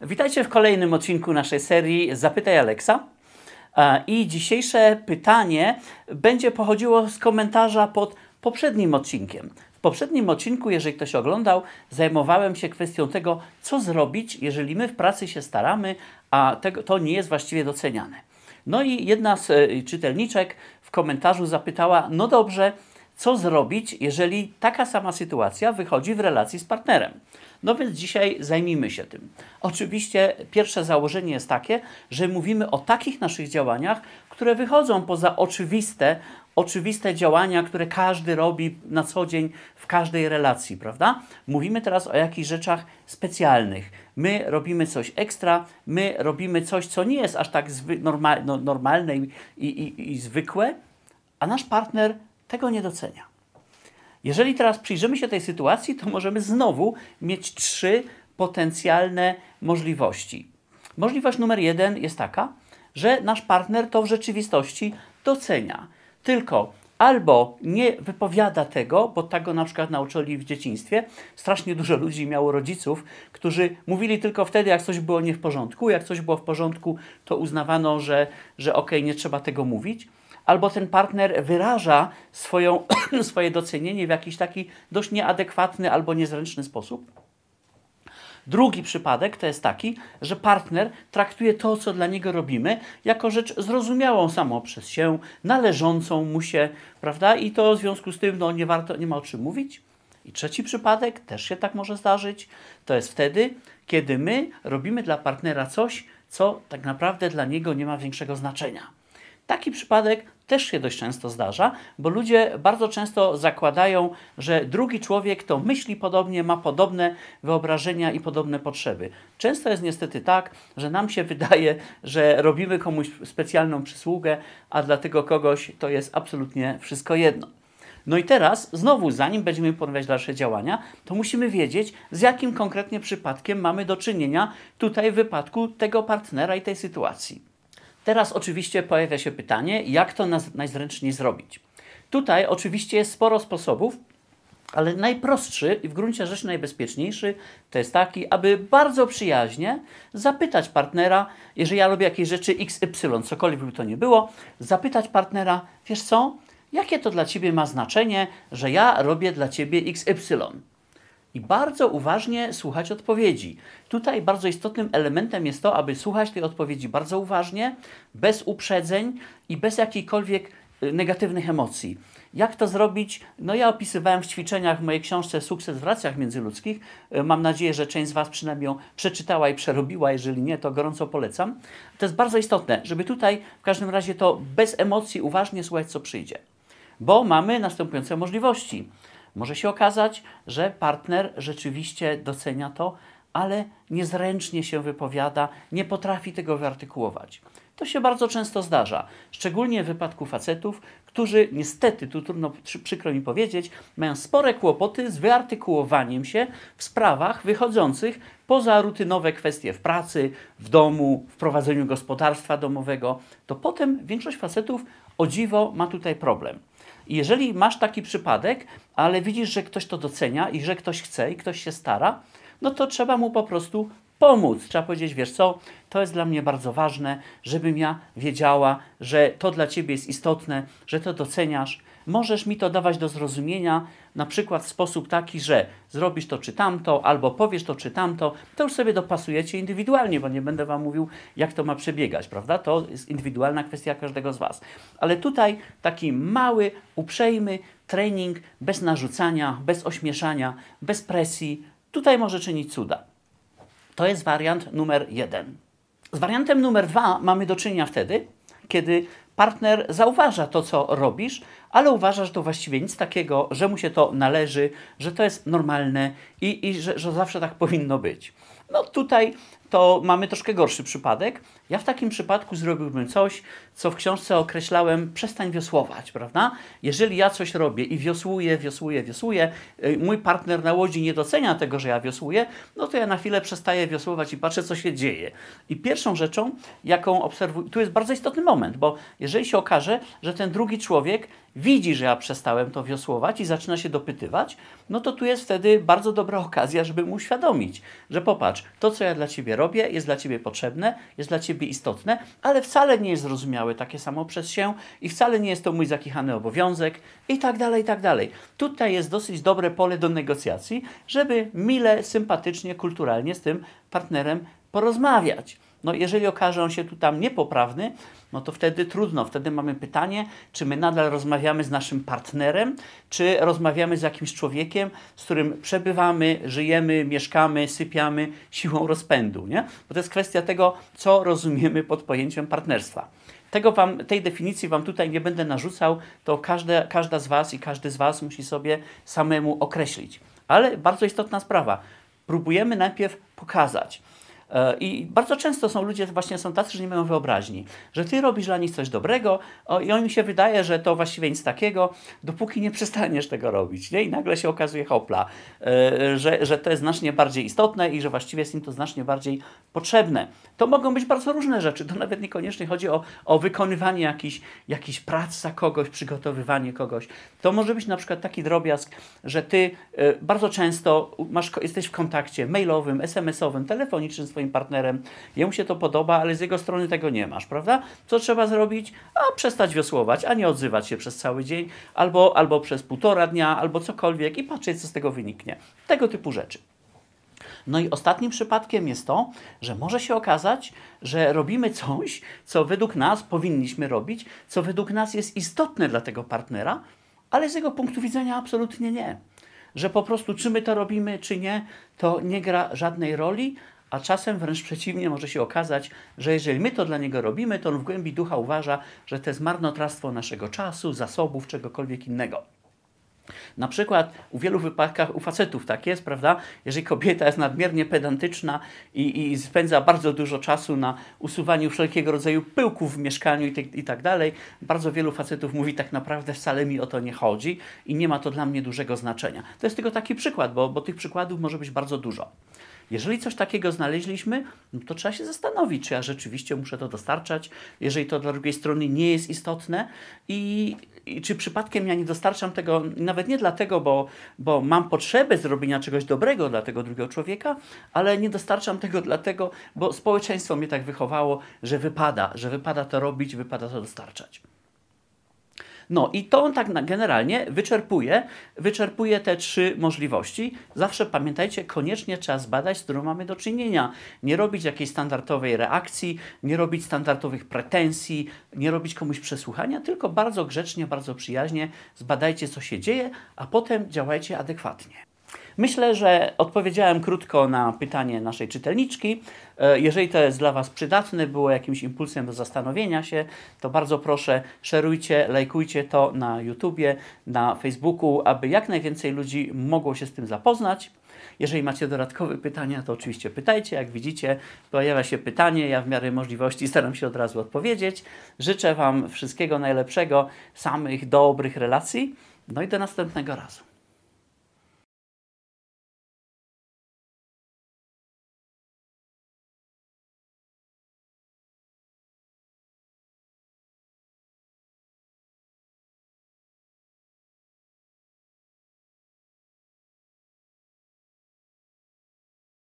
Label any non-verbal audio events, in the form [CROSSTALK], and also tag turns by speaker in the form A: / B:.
A: Witajcie w kolejnym odcinku naszej serii Zapytaj Alexa. E, I dzisiejsze pytanie będzie pochodziło z komentarza pod poprzednim odcinkiem. W poprzednim odcinku, jeżeli ktoś oglądał, zajmowałem się kwestią tego, co zrobić, jeżeli my w pracy się staramy, a tego, to nie jest właściwie doceniane. No i jedna z e, czytelniczek w komentarzu zapytała: No dobrze, co zrobić, jeżeli taka sama sytuacja wychodzi w relacji z partnerem. No więc dzisiaj zajmijmy się tym. Oczywiście pierwsze założenie jest takie, że mówimy o takich naszych działaniach, które wychodzą poza oczywiste, oczywiste działania, które każdy robi na co dzień w każdej relacji, prawda? Mówimy teraz o jakichś rzeczach specjalnych. My robimy coś ekstra, my robimy coś, co nie jest aż tak no, normalne i, i, i zwykłe, a nasz partner tego nie docenia. Jeżeli teraz przyjrzymy się tej sytuacji, to możemy znowu mieć trzy potencjalne możliwości. Możliwość numer jeden jest taka, że nasz partner to w rzeczywistości docenia. Tylko albo nie wypowiada tego, bo tak go na przykład nauczyli w dzieciństwie. Strasznie dużo ludzi miało rodziców, którzy mówili tylko wtedy, jak coś było nie w porządku. Jak coś było w porządku, to uznawano, że, że okej, okay, nie trzeba tego mówić albo ten partner wyraża swoją, [CLEARS THROAT] swoje docenienie w jakiś taki dość nieadekwatny albo niezręczny sposób. Drugi przypadek to jest taki, że partner traktuje to, co dla niego robimy, jako rzecz zrozumiałą samą przez się, należącą mu się, prawda? I to w związku z tym no, nie, warto, nie ma o czym mówić. I trzeci przypadek, też się tak może zdarzyć, to jest wtedy, kiedy my robimy dla partnera coś, co tak naprawdę dla niego nie ma większego znaczenia. Taki przypadek też się dość często zdarza, bo ludzie bardzo często zakładają, że drugi człowiek to myśli podobnie, ma podobne wyobrażenia i podobne potrzeby. Często jest niestety tak, że nam się [LAUGHS] wydaje, że robimy komuś specjalną przysługę, a dla tego kogoś to jest absolutnie wszystko jedno. No i teraz, znowu, zanim będziemy podejmować dalsze działania, to musimy wiedzieć, z jakim konkretnie przypadkiem mamy do czynienia tutaj w wypadku tego partnera i tej sytuacji. Teraz oczywiście pojawia się pytanie, jak to najzręczniej zrobić. Tutaj oczywiście jest sporo sposobów, ale najprostszy i w gruncie rzeczy najbezpieczniejszy to jest taki, aby bardzo przyjaźnie zapytać partnera, jeżeli ja robię jakieś rzeczy XY, cokolwiek by to nie było, zapytać partnera, wiesz co, jakie to dla ciebie ma znaczenie, że ja robię dla ciebie XY i bardzo uważnie słuchać odpowiedzi. Tutaj bardzo istotnym elementem jest to, aby słuchać tej odpowiedzi bardzo uważnie, bez uprzedzeń i bez jakichkolwiek y, negatywnych emocji. Jak to zrobić? No ja opisywałem w ćwiczeniach w mojej książce Sukces w relacjach międzyludzkich. Y, mam nadzieję, że część z Was przynajmniej ją przeczytała i przerobiła. Jeżeli nie, to gorąco polecam. To jest bardzo istotne, żeby tutaj w każdym razie to bez emocji uważnie słuchać, co przyjdzie. Bo mamy następujące możliwości. Może się okazać, że partner rzeczywiście docenia to, ale niezręcznie się wypowiada, nie potrafi tego wyartykułować. To się bardzo często zdarza, szczególnie w wypadku facetów, którzy niestety, tu trudno przykro mi powiedzieć, mają spore kłopoty z wyartykułowaniem się w sprawach wychodzących poza rutynowe kwestie w pracy, w domu, w prowadzeniu gospodarstwa domowego. To potem większość facetów o dziwo ma tutaj problem. I jeżeli masz taki przypadek, ale widzisz, że ktoś to docenia i że ktoś chce i ktoś się stara, no to trzeba mu po prostu pomóc. Trzeba powiedzieć, wiesz co, to jest dla mnie bardzo ważne, żebym ja wiedziała, że to dla ciebie jest istotne, że to doceniasz, możesz mi to dawać do zrozumienia, na przykład w sposób taki, że zrobisz to czy tamto, albo powiesz to czy tamto, to już sobie dopasujecie indywidualnie, bo nie będę Wam mówił, jak to ma przebiegać, prawda? To jest indywidualna kwestia każdego z Was. Ale tutaj taki mały, uprzejmy trening bez narzucania, bez ośmieszania, bez presji, tutaj może czynić cuda. To jest wariant numer jeden. Z wariantem numer dwa mamy do czynienia wtedy, kiedy partner zauważa to, co robisz, ale uważa, że to właściwie nic takiego, że mu się to należy, że to jest normalne i, i że, że zawsze tak powinno być. No tutaj to mamy troszkę gorszy przypadek. Ja w takim przypadku zrobiłbym coś, co w książce określałem przestań wiosłować, prawda? Jeżeli ja coś robię i wiosłuję, wiosłuję, wiosłuję, y, mój partner na łodzi nie docenia tego, że ja wiosłuję, no to ja na chwilę przestaję wiosłować i patrzę, co się dzieje. I pierwszą rzeczą, jaką obserwuję, tu jest bardzo istotny moment, bo jeżeli się okaże, że ten drugi człowiek widzi, że ja przestałem to wiosłować i zaczyna się dopytywać, no to tu jest wtedy bardzo dobra okazja, żeby mu uświadomić, że popatrz, to co ja dla ciebie robię, jest dla ciebie potrzebne, jest dla ciebie istotne, ale wcale nie jest zrozumiałe takie samo przez się i wcale nie jest to mój zakichany obowiązek i tak dalej, i tak dalej. Tutaj jest dosyć dobre pole do negocjacji, żeby mile, sympatycznie, kulturalnie z tym partnerem porozmawiać. No jeżeli okaże on się tu tam niepoprawny, no to wtedy trudno. Wtedy mamy pytanie, czy my nadal rozmawiamy z naszym partnerem, czy rozmawiamy z jakimś człowiekiem, z którym przebywamy, żyjemy, mieszkamy, sypiamy siłą rozpędu. Nie? Bo to jest kwestia tego, co rozumiemy pod pojęciem partnerstwa. Tego wam, tej definicji Wam tutaj nie będę narzucał, to każde, każda z Was i każdy z Was musi sobie samemu określić. Ale bardzo istotna sprawa. Próbujemy najpierw pokazać, I bardzo często są ludzie, właśnie są tacy, że nie mają wyobraźni, że ty robisz dla nich coś dobrego o, i im się wydaje, że to właściwie nic takiego, dopóki nie przestaniesz tego robić. Nie? I nagle się okazuje hopla, e, że, że to jest znacznie bardziej istotne i że właściwie jest im to znacznie bardziej potrzebne. To mogą być bardzo różne rzeczy. To nawet niekoniecznie chodzi o, o wykonywanie jakichś, jakichś prac za kogoś, przygotowywanie kogoś. To może być na przykład taki drobiazg, że ty e, bardzo często masz, jesteś w kontakcie mailowym, SMS-owym, telefonicznym swoim partnerem, jemu się to podoba, ale z jego strony tego nie masz, prawda? Co trzeba zrobić? A przestać wiosłować, a nie odzywać się przez cały dzień, albo, albo przez półtora dnia, albo cokolwiek i patrzeć, co z tego wyniknie. Tego typu rzeczy. No i ostatnim przypadkiem jest to, że może się okazać, że robimy coś, co według nas powinniśmy robić, co według nas jest istotne dla tego partnera, ale z jego punktu widzenia absolutnie nie. Że po prostu, czy my to robimy, czy nie, to nie gra żadnej roli, a czasem wręcz przeciwnie może się okazać, że jeżeli my to dla niego robimy, to on w głębi ducha uważa, że to jest marnotrawstwo naszego czasu, zasobów, czegokolwiek innego. Na przykład u wielu wypadkach u facetów tak jest, prawda? Jeżeli kobieta jest nadmiernie pedantyczna i, i spędza bardzo dużo czasu na usuwaniu wszelkiego rodzaju pyłków w mieszkaniu i, te, i tak dalej, bardzo wielu facetów mówi tak naprawdę wcale mi o to nie chodzi i nie ma to dla mnie dużego znaczenia. To jest tylko taki przykład, bo, bo tych przykładów może być bardzo dużo. Jeżeli coś takiego znaleźliśmy, no to trzeba się zastanowić, czy ja rzeczywiście muszę to dostarczać, jeżeli to dla drugiej strony nie jest istotne i, i czy przypadkiem ja nie dostarczam tego nawet nie dlatego, bo, bo mam potrzebę zrobienia czegoś dobrego dla tego drugiego człowieka, ale nie dostarczam tego dlatego, bo społeczeństwo mnie tak wychowało, że wypada, że wypada to robić, wypada to dostarczać. No i to on tak generalnie wyczerpuje, wyczerpuje te trzy możliwości. Zawsze pamiętajcie, koniecznie trzeba zbadać, z którą mamy do czynienia. Nie robić jakiejś standardowej reakcji, nie robić standardowych pretensji, nie robić komuś przesłuchania, tylko bardzo grzecznie, bardzo przyjaźnie zbadajcie, co się dzieje, a potem działajcie adekwatnie. Myślę, że odpowiedziałem krótko na pytanie naszej czytelniczki. E, jeżeli to jest dla Was przydatne, było jakimś impulsem do zastanowienia się, to bardzo proszę, szerujcie, lajkujcie to na YouTubie, na Facebooku, aby jak najwięcej ludzi mogło się z tym zapoznać. Jeżeli macie dodatkowe pytania, to oczywiście pytajcie. Jak widzicie, pojawia się pytanie, ja w miarę możliwości staram się od razu odpowiedzieć. Życzę Wam wszystkiego najlepszego, samych dobrych relacji. No i do następnego razu.